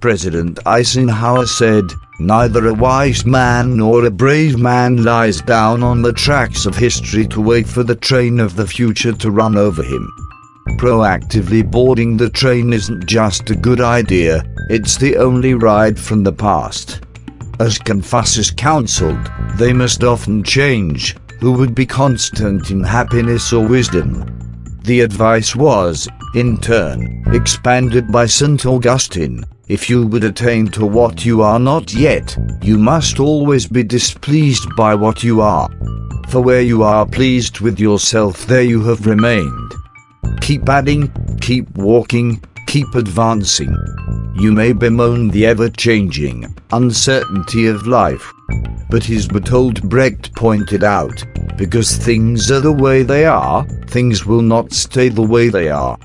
President Eisenhower said, Neither a wise man nor a brave man lies down on the tracks of history to wait for the train of the future to run over him. Proactively boarding the train isn't just a good idea, it's the only ride from the past. As Confucius counseled, they must often change, who would be constant in happiness or wisdom. The advice was, in turn, expanded by St. Augustine if you would attain to what you are not yet, you must always be displeased by what you are. For where you are pleased with yourself, there you have remained. Keep adding, keep walking, keep advancing. You may bemoan the ever changing uncertainty of life. But as Bertolt Brecht pointed out, because things are the way they are, things will not stay the way they are.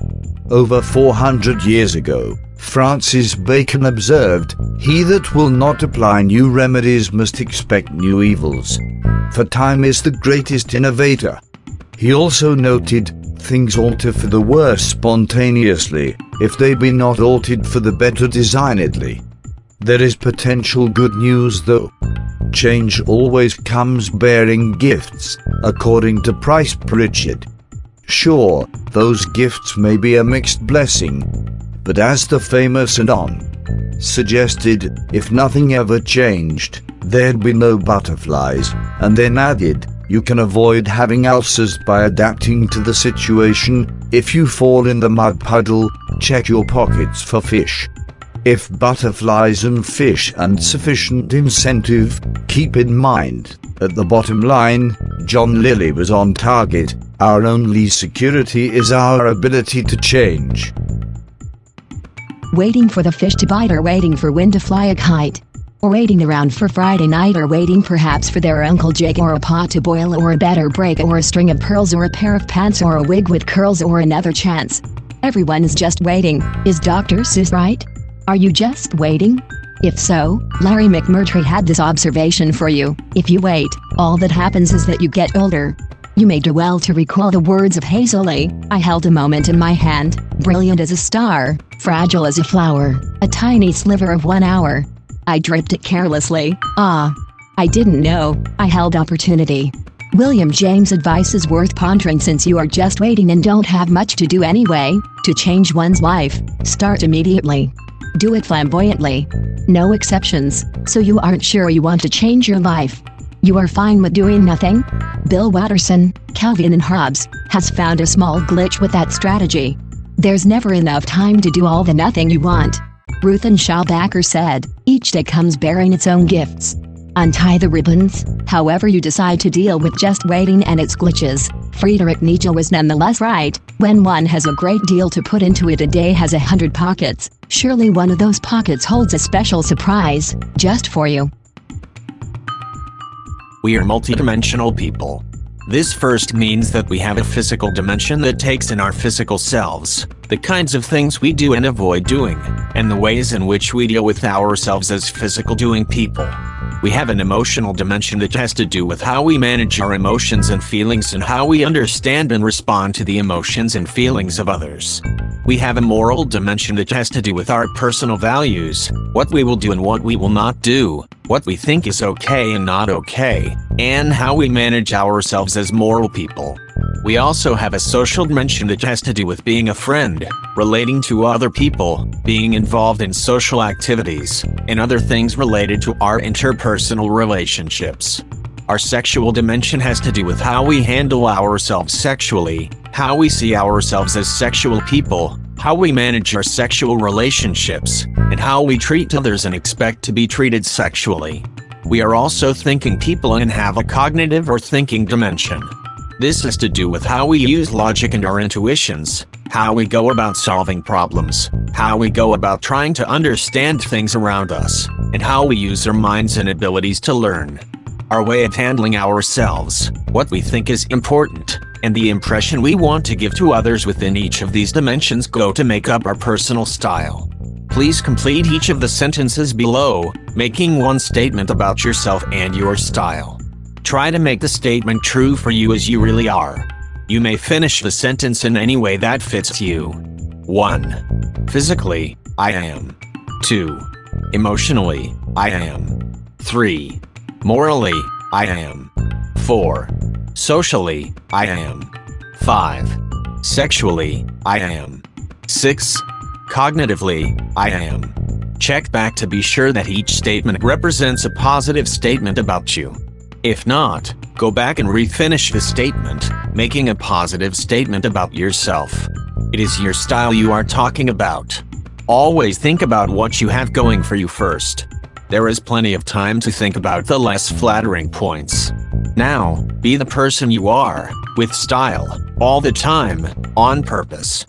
Over 400 years ago, Francis Bacon observed, He that will not apply new remedies must expect new evils. For time is the greatest innovator. He also noted, Things alter for the worse spontaneously, if they be not altered for the better designedly. There is potential good news though. Change always comes bearing gifts, according to Price Pritchett. Sure, those gifts may be a mixed blessing, but as the famous Anon suggested, if nothing ever changed, there'd be no butterflies, and then added, you can avoid having ulcers by adapting to the situation. If you fall in the mud puddle, check your pockets for fish. If butterflies and fish and sufficient incentive, keep in mind, at the bottom line, John Lilly was on target. Our only security is our ability to change waiting for the fish to bite or waiting for wind to fly a kite. Or waiting around for Friday night or waiting perhaps for their Uncle Jake or a pot to boil or a better break or a string of pearls or a pair of pants or a wig with curls or another chance. Everyone is just waiting, is Dr. Seuss right? Are you just waiting? If so, Larry McMurtry had this observation for you. If you wait, all that happens is that you get older. You may do well to recall the words of Hazel Lee. I held a moment in my hand, brilliant as a star, fragile as a flower, a tiny sliver of one hour. I dripped it carelessly. Ah. I didn't know, I held opportunity. William James' advice is worth pondering since you are just waiting and don't have much to do anyway. To change one's life, start immediately. Do it flamboyantly. No exceptions, so you aren't sure you want to change your life. You are fine with doing nothing? Bill Watterson, Calvin and Hobbes, has found a small glitch with that strategy. There's never enough time to do all the nothing you want. Ruth Ann Schabacker said, each day comes bearing its own gifts. Untie the ribbons, however you decide to deal with just waiting and its glitches. Friedrich Nietzsche was nonetheless right. When one has a great deal to put into it, a day has a hundred pockets. Surely one of those pockets holds a special surprise, just for you. We are multidimensional people. This first means that we have a physical dimension that takes in our physical selves, the kinds of things we do and avoid doing, and the ways in which we deal with ourselves as physical doing people. We have an emotional dimension that has to do with how we manage our emotions and feelings and how we understand and respond to the emotions and feelings of others. We have a moral dimension that has to do with our personal values, what we will do and what we will not do, what we think is okay and not okay, and how we manage ourselves as moral people. We also have a social dimension that has to do with being a friend, relating to other people, being involved in social activities, and other things related to our interpersonal relationships. Our sexual dimension has to do with how we handle ourselves sexually, how we see ourselves as sexual people, how we manage our sexual relationships, and how we treat others and expect to be treated sexually. We are also thinking people and have a cognitive or thinking dimension. This has to do with how we use logic and our intuitions, how we go about solving problems, how we go about trying to understand things around us, and how we use our minds and abilities to learn. Our way of handling ourselves, what we think is important, and the impression we want to give to others within each of these dimensions go to make up our personal style. Please complete each of the sentences below, making one statement about yourself and your style. Try to make the statement true for you as you really are. You may finish the sentence in any way that fits you. 1. Physically, I am. 2. Emotionally, I am. 3. Morally, I am. 4. Socially, I am. 5. Sexually, I am. 6. Cognitively, I am. Check back to be sure that each statement represents a positive statement about you. If not, go back and refinish the statement, making a positive statement about yourself. It is your style you are talking about. Always think about what you have going for you first. There is plenty of time to think about the less flattering points. Now, be the person you are, with style, all the time, on purpose.